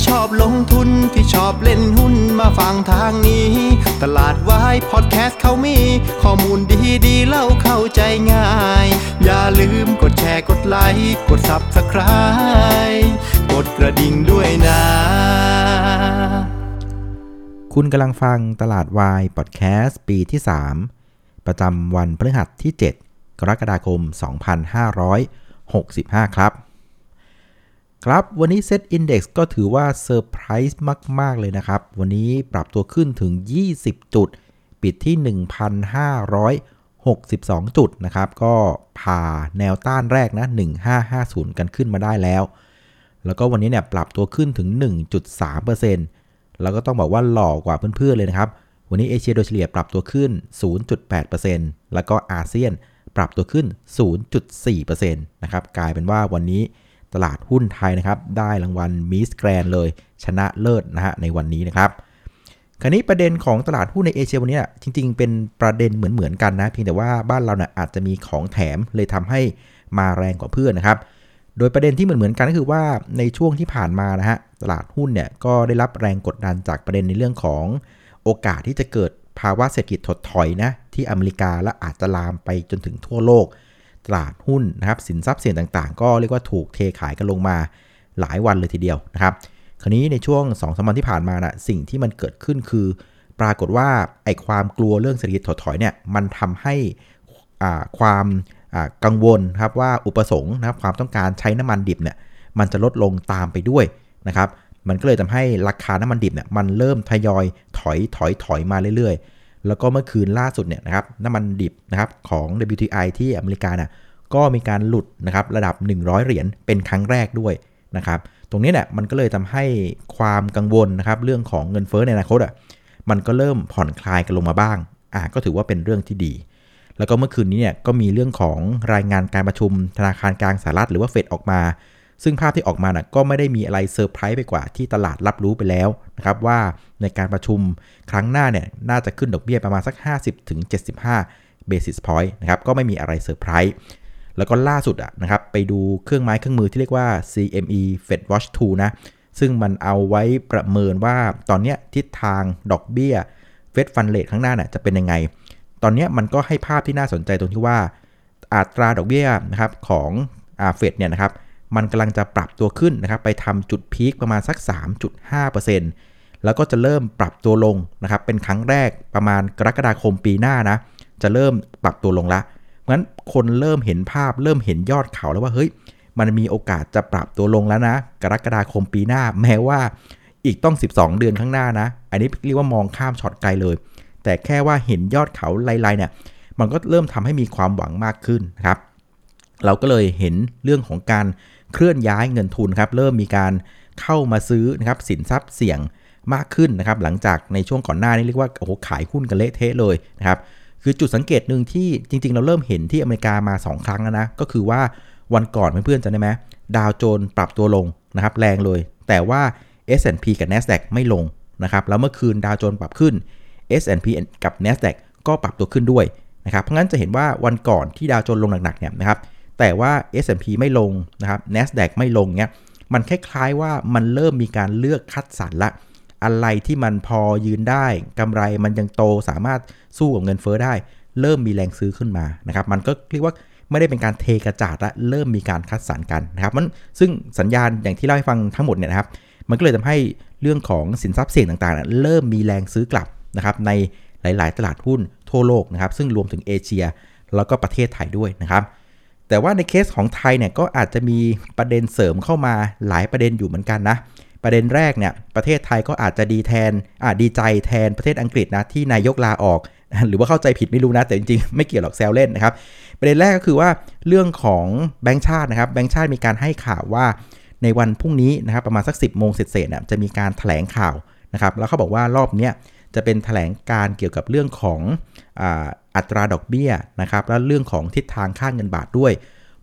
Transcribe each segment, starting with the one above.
ที่ชอบลงทุนที่ชอบเล่นหุ้นมาฟังทางนี้ ตลาดวายพอดแคสต์เขามี ข้อมูลดีดีเล่าเข้าใจง่าย อย่าลืมกดแชร์กดไลค์กด Subscribe กดกระดิ่งด้วยนะ คุณกำลังฟังตลาดวายพอดแคสต์ปีที่ 3 ประจำวันพฤหัสที่ 7 กรกฎาคม 2565 ครับ ครับวันนี้ Set Index ก็ถือว่าเซอร์ไพรส์มาก ๆ เลยนะครับ วันนี้ปรับตัวขึ้นถึง 20 จุด ปิดที่ 1,562 จุดนะครับ ก็ผ่าแนวต้านแรกนะ 1550 กันขึ้นมาได้แล้ว แล้วก็วันนี้เนี่ยปรับตัวขึ้นถึง 1.3%แล้วก็ต้องบอกว่าหล่อกว่าเพื่อนๆเลยนะครับ วันนี้เอเชียโดยเฉลี่ยปรับตัวขึ้น 0.8%แล้วก็อาเซียนปรับตัวขึ้น 0.4%นะครับกลายเป็นว่าวันนี้ ตลาดหุ้นไทยนะครับ ได้รางวัลมิสแกรนเลย ชนะเลิศนะฮะในวันนี้นะครับคราวนี้ประเด็นของตลาดหุ้นในเอเชียวันนี้จริง ๆ เป็นประเด็นเหมือนๆกันนะเพียงแต่ว่าบ้านเราเนี่ยอาจจะมีของแถมเลยทำให้มาแรงกว่าเพื่อนนะครับ โดยประเด็นที่เหมือนๆกันก็คือว่าในช่วงที่ผ่านมานะฮะตลาดหุ้นเนี่ยก็ได้รับแรงกดดันจากประเด็นในเรื่องของโอกาสที่จะเกิดภาวะเศรษฐกิจถดถอยนะที่อเมริกาและอาจจะลามไปจนถึงทั่วโลก ตลาดหุ้นนะครับสินทรัพย์เสี่ยงต่างๆ ก็เรียกว่าถูกเทขายกันลงมาหลายวันเลยทีเดียวนะครับ คราวนี้ในช่วง2องสามวันที่ผ่านมานะสิ่งที่มันเกิดขึ้นคือ ปรากฏว่าไอ้ความกลัวเรื่องเศรษฐกิจถดถอยเนี่ยมันทำให้อ่าความอ่ากังวลครับว่าอุปสงค์นะครับความต้องการใช้น้ำมันดิบเนี่ยมันจะลดลงตามไปด้วยนะครับ มันก็เลยทำให้ราคาน้ำมันดิบเนี่ยมันเริ่มทยอยถอยถอยถอยมาเรื่อยๆ แล้วก็เมื่อคืนล่าสุดเนี่ยนะครับน้ำมันดิบนะครับของ WTI ที่อเมริกาน่ะก็มีการหลุดนะครับระดับ 100 เหรียญเป็นครั้งแรกด้วยนะครับ ตรงนี้เนี่ยมันก็เลยทำให้ความกังวลนะครับเรื่องของเงินเฟ้อในอนาคตอะมันก็เริ่มผ่อนคลายกันลงมาบ้างอะก็ถือว่าเป็นเรื่องที่ดี แล้วก็เมื่อคืนนี้เนี่ยก็มีเรื่องของรายงานการประชุมธนาคารกลางสหรัฐหรือว่าเฟดออกมา ซึ่งภาพที่ออกมาน่ะก็ไม่ได้มีอะไรเซอร์ไพรส์ไปกว่าที่ตลาดรับรู้ไปแล้วนะครับว่าในการประชุมครั้งหน้าเนี่ยน่าจะขึ้นดอกเบี้ยประมาณสัก 50-75 basis point นะครับก็ไม่มีอะไรเซอร์ไพรส์แล้วก็ล่าสุดอะนะครับไปดูเครื่องไม้เครื่องมือที่เรียกว่า CME FedWatch Tool นะซึ่งมันเอาไว้ประเมินว่าตอนนี้ทิศทางดอกเบี้ย Fed Fund Rate ข้างหน้าน่ะจะเป็นยังไง ตอนนี้มันก็ให้ภาพที่น่าสนใจตรงที่ว่าอัตราดอกเบี้ยนะครับของเฟดเนี่ยนะครับ มันกำลังจะปรับตัวขึ้นนะครับไปทำจุดพีคประมาณสัก 3.5%แล้วก็จะเริ่มปรับตัวลงนะครับเป็นครั้งแรกประมาณกรกฎาคมปีหน้านะจะเริ่มปรับตัวลงละเพราะฉะนั้นคนเริ่มเห็นภาพเริ่มเห็นยอดเขาแล้วว่าเฮ้ยมันมีโอกาสจะปรับตัวลงแล้วนะ กรกฎาคมปีหน้าแม้ว่าอีกต้อง 12 เดือนข้างหน้านะ อันนี้เรียกว่ามองข้ามช็อตไกลเลย แต่แค่ว่าเห็นยอดเขาไล่ๆเนี่ย มันก็เริ่มทำให้มีความหวังมากขึ้นนะครับ เราก็เลยเห็นเรื่องของการ เคลื่อนย้ายเงินทุนครับเริ่มมีการเข้ามาซื้อนะครับสินทรัพย์เสี่ยงมากขึ้นนะครับหลังจากในช่วงก่อนหน้านี้เรียกว่าโอ้โหขายหุ้นกันเละเทะเลยนะครับคือจุดสังเกตหนึ่งที่จริง ๆ เราเริ่มเห็นที่อเมริกามา 2 ครั้งแล้วนะก็คือว่าวันก่อนเพื่อนๆจำได้ไหมดาวโจนส์ปรับตัวลงนะครับแรงเลย แต่ว่า S&P กับ NASDAQ ไม่ลงนะครับแล้วเมื่อคืนดาวโจนส์ปรับขึ้น S&P กับ NASDAQ ก็ปรับตัวขึ้นด้วยนะครับเพราะงั้นจะเห็นว่าวันก่อนที่ดาวโจนส์ลงหนักๆเนี่ยนะครับ แต่ว่า S&P ไม่ลงนะครับ NASDAQ ไม่ลงเงี้ยมันคล้ายๆว่ามันเริ่มมีการเลือกคัดสรรละ อะไรที่มันพอยืนได้กำไรมันยังโตสามารถสู้กับเงินเฟ้อได้ เริ่มมีแรงซื้อขึ้นมานะครับมันก็เรียกว่าไม่ได้เป็นการเทกระจาดละเริ่มมีการคัดสรรกันนะครับมันซึ่งสัญญาณอย่างที่เล่าให้ฟังทั้งหมดเนี่ยนะครับ มันก็เลยทำให้เรื่องของสินทรัพย์เสี่ยงต่างๆ เริ่มมีแรงซื้อกลับนะครับในหลาย ๆ ตลาดหุ้นทั่วโลกนะครับ ซึ่งรวมถึงเอเชีย แล้วก็ประเทศไทยด้วยนะครับ แต่ว่าในเคสของไทยเนี่ยก็อาจจะมีประเด็นเสริมเข้ามาหลายประเด็นอยู่เหมือนกันนะ ประเด็นแรกเนี่ยประเทศไทยก็อาจจะดีแทนอ่าดีใจแทนประเทศอังกฤษนะที่นายกลาออก หรือว่าเข้าใจผิดไม่รู้นะ แต่จริงๆ ไม่เกี่ยวหรอกแซวเล่นนะครับ ประเด็นแรกก็คือว่าเรื่องของแบงก์ชาตินะครับแบงก์ชาติมีการให้ข่าวว่าในวันพรุ่งนี้นะครับประมาณสัก 10โมงเสร็จๆเนี่ยจะมีการถแถลงข่าวนะครับแล้วเขาบอกว่ารอบเนี้ยจะเป็นถแถลงการเกี่ยวกับเรื่องของอา อัตราดอกเบี้ยนะครับและเรื่องของทิศทางค่าเงินบาทด้วย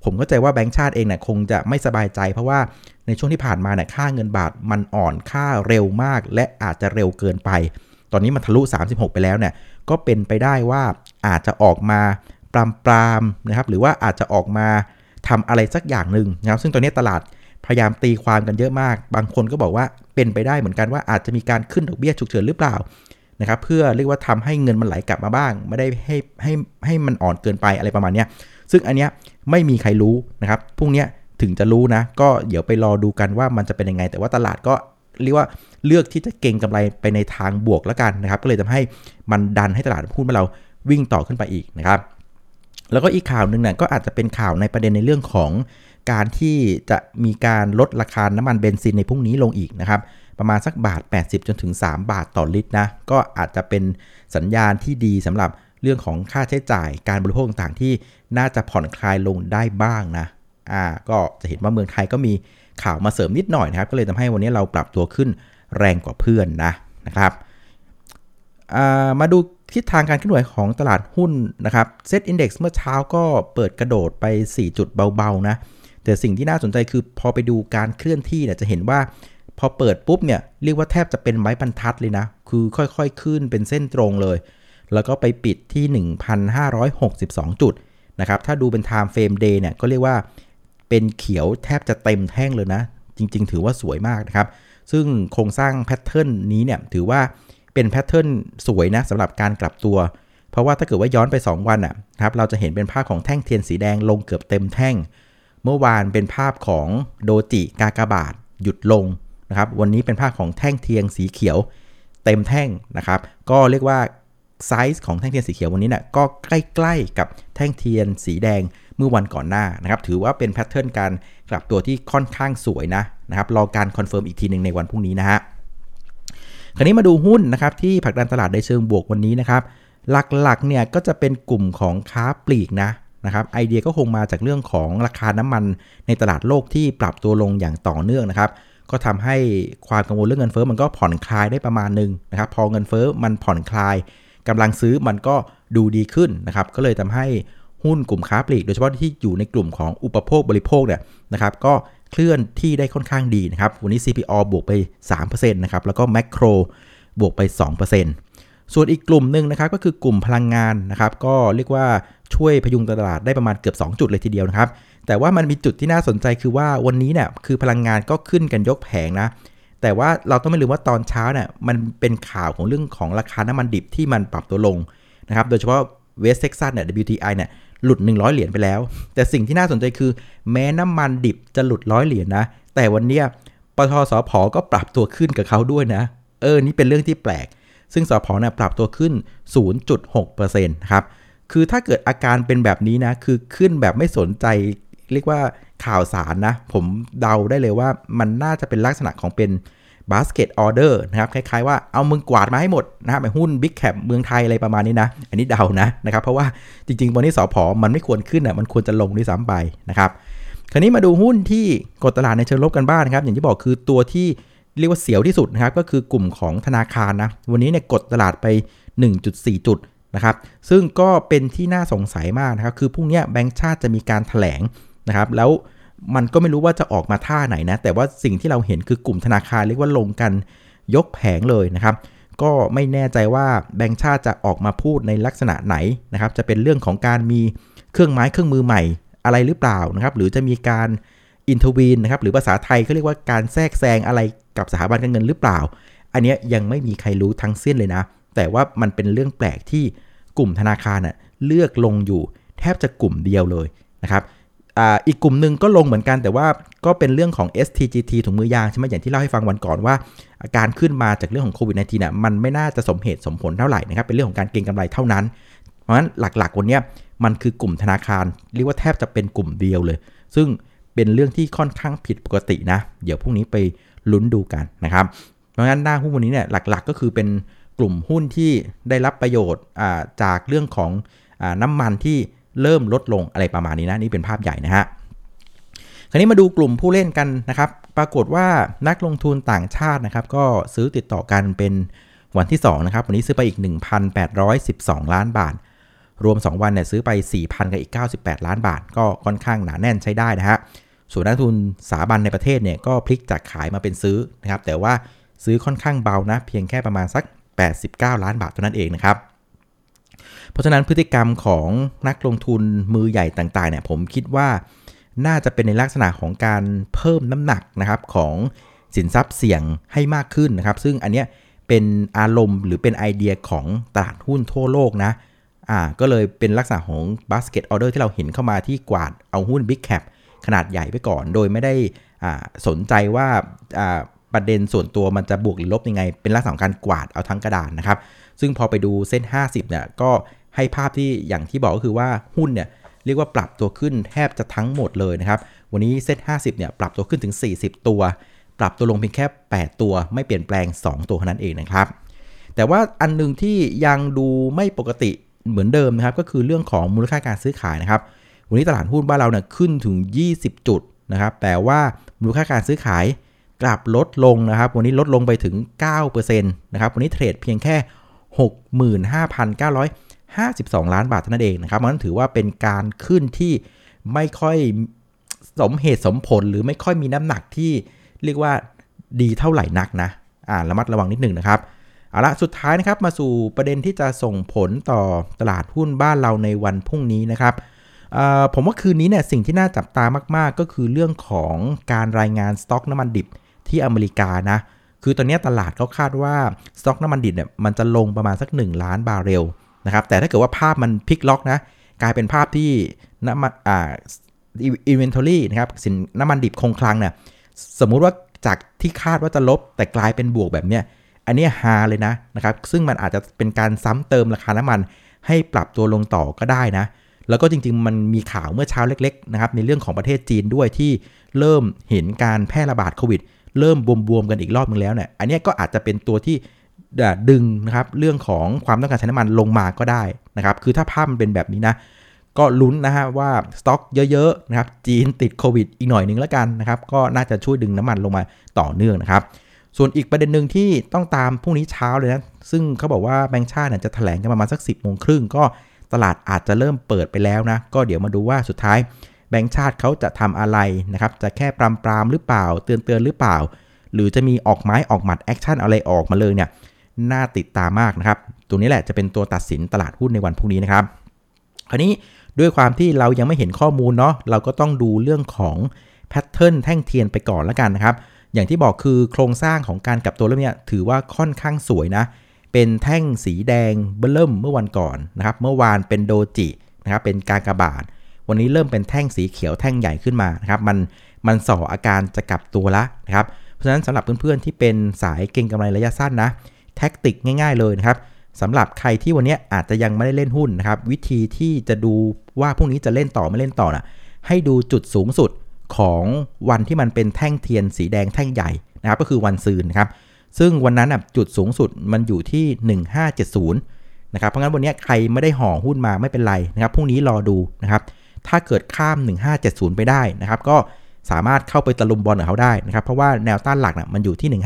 ผมเข้าใจว่าแบงก์ชาติเองเนี่ยคงจะไม่สบายใจ เพราะว่าในช่วงที่ผ่านมาเนี่ยค่าเงินบาทมันอ่อนค่าเร็วมาก และอาจจะเร็วเกินไป ตอนนี้มันทะลุ 36 ไปแล้วเนี่ยก็เป็นไปได้ว่าอาจจะออกมาปรามปรามนะครับหรือว่าอาจจะออกมาทำอะไรสักอย่างหนึ่งนะครับซึ่งตอนนี้ตลาดพยายามตีความกันเยอะมาก บางคนก็บอกว่าเป็นไปได้เหมือนกันว่าอาจจะมีการขึ้นดอกเบี้ยฉุกเฉินหรือเปล่า นะครับเพื่อเรียกว่าทำให้เงินมันไหลกลับมาบ้าง ไม่ได้ให้ให้ให้มันอ่อนเกินไปอะไรประมาณนี้ซึ่งอันเนี้ยไม่มีใครรู้นะครับพรุ่งนี้ถึงจะรู้นะ ก็เดี๋ยวไปรอดูกันว่ามันจะเป็นยังไง แต่ว่าตลาดก็เรียกว่าเลือกที่จะเก่งกำไรไปในทางบวกแล้วกันนะครับ ก็เลยทำให้มันดันให้ตลาดหุ้นเราวิ่งต่อขึ้นไปอีกนะครับ แล้วก็อีกข่าวหนึ่งนะก็อาจจะเป็นข่าวในประเด็นในเรื่องของการที่จะมีการลดราคาน้ำมันเบนซินในพรุ่งนี้ลงอีกนะครับ ประมาณสักบาท 80 จนถึง 3 บาทต่อลิตรนะ ก็อาจจะเป็นสัญญาณที่ดีสำหรับเรื่องของค่าใช้จ่ายการบริโภคต่างๆ ที่น่าจะผ่อนคลายลงได้บ้างนะ อ่า ก็จะเห็นว่าเมืองไทยก็มีข่าวมาเสริมนิดหน่อยนะครับ ก็เลยทำให้วันนี้เราปรับตัวขึ้นแรงกว่าเพื่อนนะนะครับ มาดูทิศทางการเคลื่อนไหวของตลาดหุ้นนะครับเซตอินดี x เมื่อเช้าก็เปิดกระโดดไป 4 จุดเบาๆนะ แต่สิ่งที่น่าสนใจคือพอไปดูการเคลื่อนที่เนี่ยจะเห็นว่า พอเปิดปุ๊บเนี่ยเรียกว่าแทบจะเป็นไม้บรรทัดเลยนะ คือค่อยๆขึ้นเป็นเส้นตรงเลย แล้วก็ไปปิดที่ 1,562 จุดนะครับ ถ้าดูเป็น time frame day เนี่ยก็เรียกว่าเป็นเขียวแทบจะเต็มแท่งเลยนะ จริงๆ ถือว่าสวยมากนะครับ ซึ่งโครงสร้าง pattern นี้เนี่ยถือว่าเป็น pattern สวยนะสำหรับการกลับตัว เพราะว่าถ้าเกิดว่าย้อนไป 2 วันอะครับเราจะเห็นเป็นภาพของแท่งเทียนสีแดงลงเกือบเต็มแท่ง เมื่อวานเป็นภาพของ doji กากบาทหยุดลง นะครับวันนี้เป็นภาพของแท่งเทียนสีเขียวเต็มแท่งนะครับก็เรียกว่าไซส์ของแท่งเทียนสีเขียววันนี้เนี่ยอะก็ใกล้ๆกับแท่งเทียนสีแดงเมื่อวันก่อนหน้านะครับถือว่าเป็น pattern การกลับตัวที่ค่อนข้างสวยนะนะครับรอการ confirm อีกทีหนึ่งในวันพรุ่งนี้นะฮะคราวนี้มาดูหุ้นนะครับที่ผลักดันตลาดในเชิงบวกวันนี้นะครับหลักๆเนี่ยก็จะเป็นกลุ่มของค้าปลีกนะนะครับไอเดียก็คงมาจากเรื่องของราคาน้ำมันในตลาดโลกที่ปรับตัวลงอย่างต่อเนื่องนะครับ ก็ทำให้ความกังวลเรื่องเงินเฟ้อมันก็ผ่อนคลายได้ประมาณหนึ่งนะครับพอเงินเฟ้อมันผ่อนคลายกำลังซื้อมันก็ดูดีขึ้นนะครับก็เลยทำให้หุ้นกลุ่มค้าปลีก โดยเฉพาะที่อยู่ในกลุ่มของอุปโภคบริโภคเนี่ยนะครับก็เคลื่อนที่ได้ค่อนข้างดีนะครับวันนี้ CPO บวกไป 3%นะครับแล้วก็แมคโครบวกไป 2%ส่วนอีกกลุ่มหนึ่งนะครับก็คือกลุ่มพลังงานนะครับก็เรียกว่า ช่วยพยุงตลาดได้ประมาณเกือบ 2 จุดเลยทีเดียวนะครับ แต่ว่ามันมีจุดที่น่าสนใจคือว่าวันนี้เนี่ยคือพลังงานก็ขึ้นกันยกแผงนะ แต่ว่าเราต้องไม่ลืมว่าตอนเช้าเนี่ยมันเป็นข่าวของเรื่องของราคาน้ำมันดิบที่มันปรับตัวลงนะครับ โดยเฉพาะ West Texas เนี่ย WTI เนี่ยหลุด 100 เหรียญไปแล้ว แต่สิ่งที่น่าสนใจคือ แม้น้ำมันดิบจะหลุดร้อยเหรียญนะ แต่วันนี้ปตท.สผ.ก็ปรับตัวขึ้นกับเขาด้วยนะ เออ นี่เป็นเรื่องที่แปลก ซึ่งสผ.เนี่ยปรับตัวขึ้น 0.6%ครับ คือถ้าเกิดอาการเป็นแบบนี้นะ คือขึ้นแบบไม่สนใจ เรียกว่าข่าวสารนะ ผมเดาได้เลยว่ามันน่าจะเป็นลักษณะของเป็น basket order นะครับ คล้ายๆว่าเอามึงกวาดมาให้หมดนะครับหุ้น big cap เมืองไทยอะไรประมาณนี้นะ อันนี้เดานะนะครับ เพราะว่าจริงๆวันนี้สอพอมันไม่ควรขึ้นอะมันควรจะลงด้วยซ้ำไปนะครับ คราวนี้มาดูหุ้นที่กดตลาดในเชิงลบกันบ้างนะครับ อย่างที่บอกคือตัวที่เรียกว่าเสียวที่สุดนะครับ ก็คือกลุ่มของธนาคารนะ วันนี้เนี่ยกดตลาดไป 1.4 จุด นะครับ ซึ่งก็เป็นที่น่าสงสัยมากนะครับ คือพรุ่งนี้แบงก์ชาติจะมีการถแถลงนะครับ แล้วมันก็ไม่รู้ว่าจะออกมาท่าไหนนะ แต่ว่าสิ่งที่เราเห็นคือกลุ่มธนาคารเรียกว่าลงกันยกแผงเลยนะครับ ก็ไม่แน่ใจว่าแบงก์ชาติจะออกมาพูดในลักษณะไหนนะครับ จะเป็นเรื่องของการมีเครื่องไม้เครื่องมือใหม่อะไรหรือเปล่านะครับ หรือจะมีการอินทวีนนะครับ หรือภาษาไทยเขาเรียกว่าการแทรกแซงอะไรกับสถาบันการเงินหรือเปล่า อันนี้ยังไม่มีใครรู้ทั้งสิ้นเลยนะ แต่ว่ามันเป็นเรื่องแปลกที่กลุ่มธนาคารน่ะเลือกลงอยู่แทบจะกลุ่มเดียวเลยนะครับอีกกลุ่มหนึ่งก็ลงเหมือนกันแต่ว่าก็เป็นเรื่องของ STGT ถุงมือยางใช่ไหมอย่างที่เล่าให้ฟังวันก่อนว่าอาการขึ้นมาจากเรื่องของโควิด -19 เนี่ยมันไม่น่าจะสมเหตุสมผลเท่าไหร่นะครับเป็นเรื่องของการเก็งกำไรเท่านั้น เพราะฉะนั้นหลักๆวันนี้มันคือกลุ่มธนาคาร เรียกว่าแทบจะเป็นกลุ่มเดียวเลย ซึ่งเป็นเรื่องที่ค่อนข้างผิดปกตินะ เดี๋ยวพรุ่งนี้ไปลุ้นดูกันนะครับเพราะฉะนั้นหน้าหุ้นวันนี้เนี่ยหลักๆ ก็คือเป็น กลุ่มหุ้นที่ได้รับประโยชน์จากเรื่องของอน้ำมันที่เริ่มลดลงอะไรประมาณนี้นะนี่เป็นภาพใหญ่นะฮะคราวนี้มาดูกลุ่มผู้เล่นกันนะครับ ปรากฏว่านักลงทุนต่างชาตินะครับ ก็ซื้อติดต่อกันเป็นวันที่2นะครับวันนี้ซื้อไปอีก 1,812 ล้านบาท รวม 2 วันเนี่ยซื้อไป 4,000กับอีก 98 ล้านบาท ก็ค่อนข้างหนาแน่นใช้ได้นะฮะส่วนนักทุนสถาบันในประเทศเนี่ยก็พลิกจากขายมาเป็นซื้อนะครับ แต่ว่าซื้อค่อนข้างเบานะ เพียงแค่ประมาณสัก 89 ล้านบาทเท่านั้นเองนะครับ เพราะฉะนั้นพฤติกรรมของนักลงทุนมือใหญ่ต่างๆเนี่ยผมคิดว่าน่าจะเป็นในลักษณะของการเพิ่มน้ำหนักนะครับของสินทรัพย์เสี่ยงให้มากขึ้นนะครับ ซึ่งอันเนี้ยเป็นอารมณ์หรือเป็นไอเดียของตลาดหุ้นทั่วโลกนะอ่าก็เลยเป็นลักษณะของ basket order ที่เราเห็นเข้ามาที่กวาดเอาหุ้น big cap ขนาดใหญ่ไปก่อน โดยไม่ได้อ่าสนใจว่าอ่า ประเด็นส่วนตัวมันจะบวกหรือลบยังไง เป็นลักษณะของการกวาดเอาทั้งกระดานนะครับ ซึ่งพอไปดูเส้น 50เนี่ยก็ให้ภาพที่อย่างที่บอกก็คือว่าหุ้นเนี่ยเรียกว่าปรับตัวขึ้นแทบจะทั้งหมดเลยนะครับ วันนี้เซ็ต50 เนี่ยปรับตัวขึ้นถึง 40 ตัว ปรับตัวลงเพียงแค่ 8 ตัว ไม่เปลี่ยนแปลง 2 ตัวเท่านั้นเองนะครับ แต่ว่าอันหนึงที่ยังดูไม่ปกติเหมือนเดิมนะครับ ก็คือเรื่องของมูลค่าการซื้อขายนะครับ วันนี้ตลาดหุ้นบ้านเราเนี่ยขึ้นถึง 20 จุดนะครับ แต่ว่ามูลค่าการซื้อขาย กลับลดลงนะครับ วันนี้ลดลงไปถึง 9%นะครับ วันนี้เทรดเพียงแค่ 65,952 ล้านบาทเท่านั้นเองนะครับมันถือว่าเป็นการขึ้นที่ไม่ค่อยสมเหตุสมผลหรือไม่ค่อยมีน้ำหนักที่เรียกว่าดีเท่าไหร่นักนะ อ่าระมัดระวังนิดหนึ่งนะครับ เอาละสุดท้ายนะครับมาสู่ประเด็นที่จะส่งผลต่อตลาดหุ้นบ้านเราในวันพรุ่งนี้นะครับผมว่าคืนนี้เนี่ยสิ่งที่น่าจับตามาก ๆ ก็คือเรื่องของการรายงานสต็อกน้ำมันดิบ ที่อเมริกานะ คือตอนนี้ตลาดเขาคาดว่าสต็อกน้ำมันดิบเนี่ยมันจะลงประมาณสัก 1 ล้านบาร์เรลนะครับ แต่ถ้าเกิดว่าภาพมันพลิกล็อกนะ กลายเป็นภาพที่น้ำมันอ่า inventory นะครับสินน้ำมันดิบคงคลังเนี่ยสมมุติว่าจากที่คาดว่าจะลบแต่กลายเป็นบวกแบบเนี้ยอันนี้ฮาเลยนะนะครับ ซึ่งมันอาจจะเป็นการซ้ำเติมราคาน้ำมัน ให้ปรับตัวลงต่อก็ได้นะ แล้วก็จริง ๆ มันมีข่าวเมื่อเช้าเล็ก ๆ นะครับ ในเรื่องของประเทศจีนด้วยที่เริ่มเห็นการแพร่ระบาดโควิด เริ่มบวมๆกันอีกรอบนึงแล้วเนี่ยอันนี้ก็อาจจะเป็นตัวที่ดึงนะครับเรื่องของความต้องการใช้น้ำมันลงมาก็ได้นะครับคือถ้าภาพมันเป็นแบบนี้นะก็ลุ้นนะฮะว่าสต็อกเยอะๆนะครับจีนติดโควิดอีกหน่อยนึงแล้วกันนะครับก็น่าจะช่วยดึงน้ำมันลงมาต่อเนื่องนะครับ ส่วนอีกประเด็นหนึ่งที่ต้องตามพรุ่งนี้เช้าเลยนะ ซึ่งเขาบอกว่าแบงค์ชาติจะแถลงกันประมาณสัก 10บโมงครึ่งก็ตลาดอาจจะเริ่มเปิดไปแล้วนะ ก็เดี๋ยวมาดูว่าสุดท้าย แบงค์ชาติเขาจะทำอะไรนะครับ จะแค่ปรามปรามหรือเปล่า เตือนเตือนหรือเปล่า หรือจะมีออกไม้ออกหมัด action อะไรออกมาเลยเนี่ยน่าติดตามมากนะครับ ตัวนี้แหละจะเป็นตัวตัดสินตลาดหุ้นในวันพรุ่งนี้นะครับ คราวนี้ด้วยความที่เรายังไม่เห็นข้อมูลเนาะ เราก็ต้องดูเรื่องของ pattern แท่งเทียนไปก่อนแล้วกันนะครับ อย่างที่บอกคือโครงสร้างของการกลับตัวเริ่มเนี่ยถือว่าค่อนข้างสวยนะ เป็นแท่งสีแดงเบิ้มเมื่อวันก่อนนะครับ เมื่อวานเป็น doji นะครับ เป็นกากบาท วันนี้เริ่มเป็นแท่งสีเขียวแท่งใหญ่ขึ้นมานะครับมันมันส่ออาการจะกลับตัวละนะครับเพราะฉะนั้นสำหรับเพื่อนๆที่เป็นสายเก็งกำไรระยะสั้นนะแท็กติกง่าย ๆเลยนะครับสำหรับใครที่วันนี้อาจจะยังไม่ได้เล่นหุ้นนะครับวิธีที่จะดูว่าพรุ่งนี้จะเล่นต่อไม่เล่นต่อนะให้ดูจุดสูงสุดของวันที่มันเป็นแท่งเทียนสีแดงแท่งใหญ่นะครับก็คือวันซืนนะครับซึ่งวันนั้นจุดสูงสุดมันอยู่ที่ 1570นะครับเพราะงั้นวันนี้ใครไม่ได้ห่อหุ้นมาไม่เป็นไรนะครับพรุ่งนี้รอดูนะครับ ถ้าเกิดข้าม 1570 ไปได้นะครับ ก็สามารถเข้าไปตะลุมบอลกับเขาได้นะครับ เพราะว่าแนวต้านหลักนะมันอยู่ที่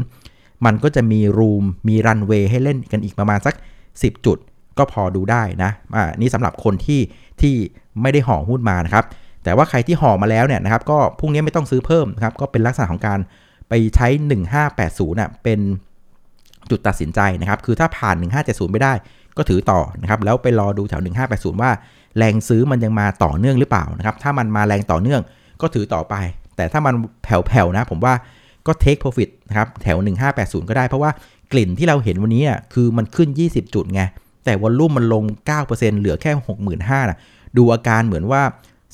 1580 มันก็จะมีรูมมีรันเวย์ให้เล่นกันอีกประมาณสัก 10 จุด ก็พอดูได้นะอ่านี่สำหรับคนที่ที่ไม่ได้ห่อหุ้นมานะครับ แต่ว่าใครที่ห่อมาแล้วเนี่ยนะครับ ก็พรุ่งนี้ไม่ต้องซื้อเพิ่มนะครับ ก็เป็นลักษณะของการไปใช้ 1580นะ่ะเป็นจุดตัดสินใจนะครับ คือถ้าผ่าน 1570 ไม่ได้ก็ถือต่อนะครับ แล้วไปรอดูแถว 1580 ว่า แรงซื้อมันยังมาต่อเนื่องหรือเปล่านะครับ ถ้ามันมาแรงต่อเนื่องก็ถือต่อไป แต่ถ้ามันแผ่วๆนะ ผมว่าก็ take profit นะครับแถว 1580 ก็ได้เพราะว่ากลิ่นที่เราเห็นวันนี้คือมันขึ้น 20 จุดไง แต่วอลลุ่มมันลง 9%เหลือแค่ 65,000นะดูอาการเหมือนว่า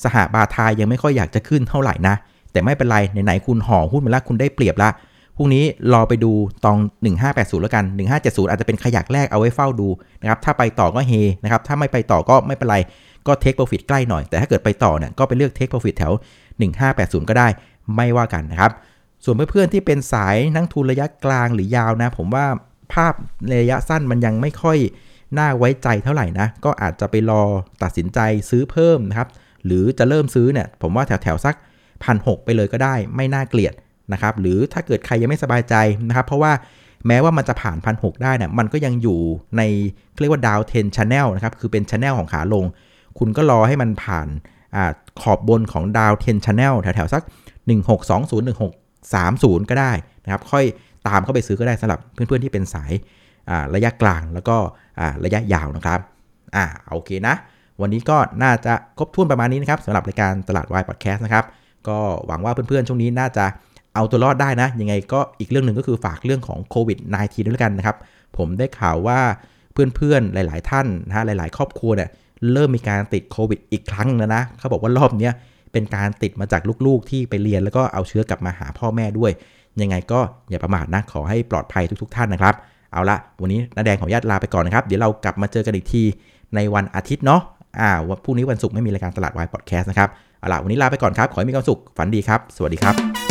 สหบาทายยังไม่ค่อยอยากจะขึ้นเท่าไหร่นะ แต่ไม่เป็นไร ไหนๆคุณห่อหุ้นมาแล้วคุณได้เปรียบละพรุ่งนี้รอไปดูตอง 1580 แล้วกัน 1570 อาจจะเป็นขยักแรกเอาไว้เฝ้าดูนะครับถ้าไปต่อก็เฮนะครับถ้าไม่ไปต่อก็ไม่เป็นไร ก็เทคโปรฟิตใกล้หน่อย แต่ถ้าเกิดไปต่อเนี่ยก็ไปเลือกเทคโปรฟิตแถว 1580 ก็ได้ไม่ว่ากันนะครับ ส่วนเพื่อนๆที่เป็นสายนักทุนระยะกลางหรือยาวนะ ผมว่าภาพระยะสั้นมันยังไม่ค่อยน่าไว้ใจเท่าไหร่นะ ก็อาจจะไปรอตัดสินใจซื้อเพิ่มนะครับ หรือจะเริ่มซื้อเนี่ยผมว่าแถวๆสักพันหกไปเลยก็ได้ไม่น่าเกลียดนะครับหรือถ้าเกิดใครยังไม่สบายใจนะครับ เพราะว่าแม้ว่ามันจะผ่านพันหกได้เนี่ยมันก็ยังอยู่ในเรียกว่า downtrend channel นะครับ คือเป็น channel ของขาลง คุณก็รอให้มันผ่านขอบบนของ downtrend channel แถวๆ สัก 1620 16 30 ก็ได้นะครับค่อยตามเข้าไปซื้อก็ได้สำหรับเพื่อนๆที่เป็นสายระยะกลางแล้วก็ระยะยาวนะครับอ่าโอเคนะ วันนี้ก็น่าจะครบถ้วนประมาณนี้นะครับสำหรับรายการตลาดวายพอดแคสต์นะครับ ก็หวังว่าเพื่อนๆ ช่วงนี้น่าจะเอาตัวรอดได้นะ ยังไงก็อีกเรื่องหนึ่งก็คือฝากเรื่องของโควิด -19 ด้วยกันนะครับ ผมได้ข่าวว่าเพื่อนๆ หลาย ๆ ท่านนะฮะหลาย ๆ ครอบครัวเนี่ย เริ่มมีการติดโควิดอีกครั้งแล้วนะเขาบอกว่ารอบเนี้ยเป็นการติดมาจากลูกๆที่ไปเรียนแล้วก็เอาเชื้อกลับมาหาพ่อแม่ด้วย ยังไงก็อย่าประมาทนะขอให้ปลอดภัยทุก ๆ ท่านนะครับ เอาละวันนี้นาแดงขออนุญาตลาไปก่อนนะครับ เดี๋ยวเรากลับมาเจอกันอีกทีในวันอาทิตย์เนาะอ่าวันพรุ่งนี้วันศุกร์ไม่มีรายการตลาดวายพอดแคสต์นะครับเอาละวันนี้ลาไปก่อนครับ ขอให้มีความสุขฝันดีครับ สวัสดีครับ